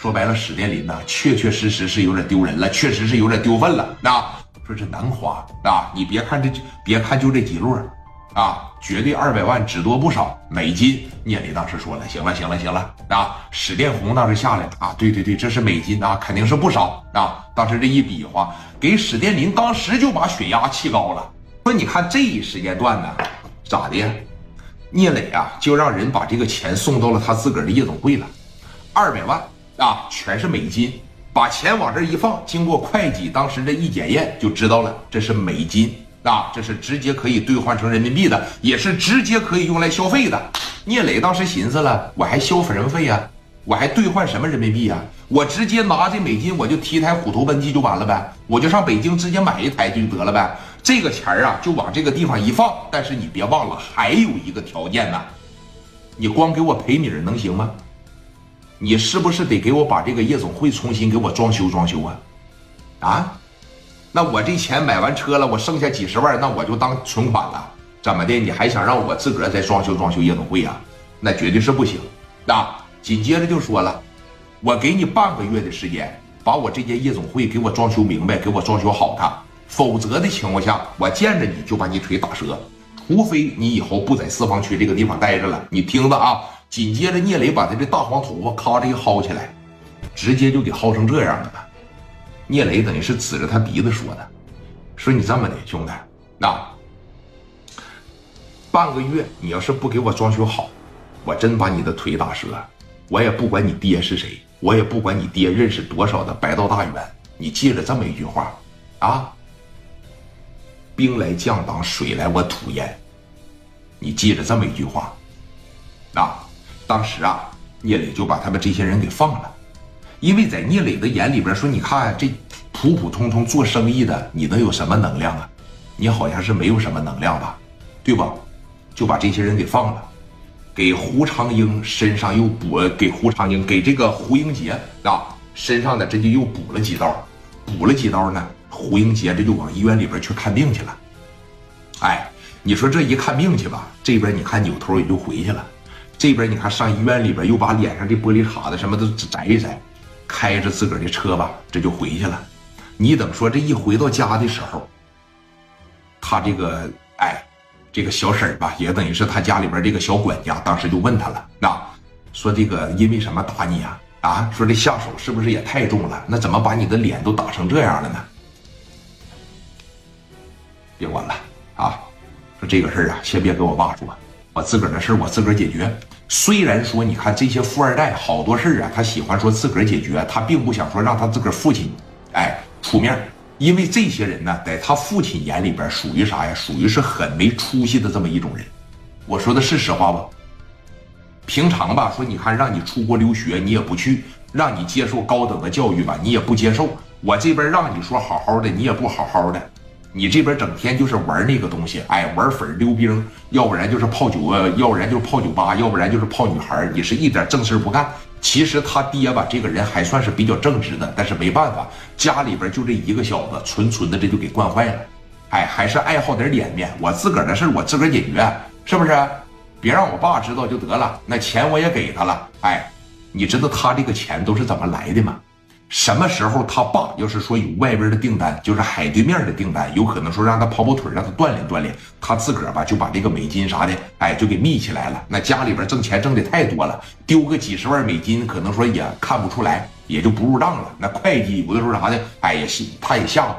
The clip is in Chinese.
说白了，史殿林呐，确确实实是有点丢人了，确实是有点丢份了。啊，说这难花啊，你别看这，别看就这几摞，啊，绝对二百万，只多不少。美金，聂磊当时说了，行了，行了，行了。啊，史殿红当时下来，啊，对对对，这是美金啊，肯定是不少啊。当时这一比划，给史殿林当时就把血压气高了。说你看这一时间段呢，咋的？聂磊啊，就让人把这个钱送到了他自个儿的夜总会了，二百万。啊，全是美金，把钱往这一放，经过会计当时这一检验，就知道了，这是美金啊，这是直接可以兑换成人民币的，也是直接可以用来消费的。聂磊当时寻思了，我还消什么费呀？我还兑换什么人民币呀？我直接拿这美金，我就提台虎头奔鸡就完了呗，我就上北京直接买一台就得了呗。这个钱啊，就往这个地方一放。但是你别忘了，还有一个条件呢，你光给我赔米能行吗？你是不是得给我把这个夜总会重新给我装修装修啊？啊，那我这钱买完车了，我剩下几十万，那我就当存款了。怎么的？你还想让我自个儿再装修装修夜总会啊？那绝对是不行。那紧接着就说了，我给你半个月的时间，把我这间夜总会给我装修明白，给我装修好它。否则的情况下，我见着你就把你腿打折。除非你以后不在四方区这个地方待着了。你听着啊。紧接着，聂磊把他这大黄头发咔这一薅起来，直接就给薅成这样了？聂磊等于是指着他鼻子说的：“说你这么的，兄弟，那半个月你要是不给我装修好，我真把你的腿打折。我也不管你爹是谁，我也不管你爹认识多少的白道大员，你记着这么一句话啊：兵来将挡，水来我土掩。你记着这么一句话，”当时啊，聂磊就把他们这些人给放了，因为在聂磊的眼里边说：“你看这普普通通做生意的，你能有什么能量啊？你好像是没有什么能量吧，对吧？”就把这些人给放了，给胡长英身上又补，给胡长英给这个胡英杰啊身上的这就又补了几刀，补了几刀呢？胡英杰这就往医院里边去看病去了。哎，你说这一看病去吧，这边你看扭头也就回去了。这边你看上医院里边又把脸上这玻璃碴子什么都摘一摘，开着自个儿的车吧，这就回去了。你等说这一回到家的时候，他这个哎，这个小婶儿吧，也等于是他家里边这个小管家，当时就问他了，那说这个因为什么打你呀？啊，说这下手是不是也太重了？那怎么把你的脸都打成这样了呢？别管了啊，说这个事儿啊，先别给我爸说。我自个儿的事儿，我自个儿解决。虽然说，你看这些富二代好多事儿啊，他喜欢说自个儿解决，他并不想说让他自个儿父亲，哎，出面。因为这些人呢，在他父亲眼里边属于啥呀？属于是很没出息的这么一种人。我说的是实话吧？平常吧，说你看让你出国留学，你也不去；让你接受高等的教育吧，你也不接受。我这边让你说好好的，你也不好好的。你这边整天就是玩那个东西，哎，玩粉溜冰，要不然就是泡酒啊，要不然就是泡酒吧，要不然就是泡女孩，你是一点正事不干。其实他爹吧，这个人还算是比较正直的，但是没办法，家里边就这一个小子，纯纯的这就给惯坏了。哎，还是爱好点脸面，我自个儿的事我自个儿解决，是不是？别让我爸知道就得了。那钱我也给他了，哎，你知道他这个钱都是怎么来的吗？什么时候他爸要是说有外边的订单，就是海对面的订单，有可能说让他跑跑腿，让他锻炼锻炼，他自个儿吧就把这个美金啥的，哎，就给密起来了。那家里边挣钱挣的太多了，丢个几十万美金，可能说也看不出来，也就不入账了。那会计有的时候啥的，哎，呀他也吓唬。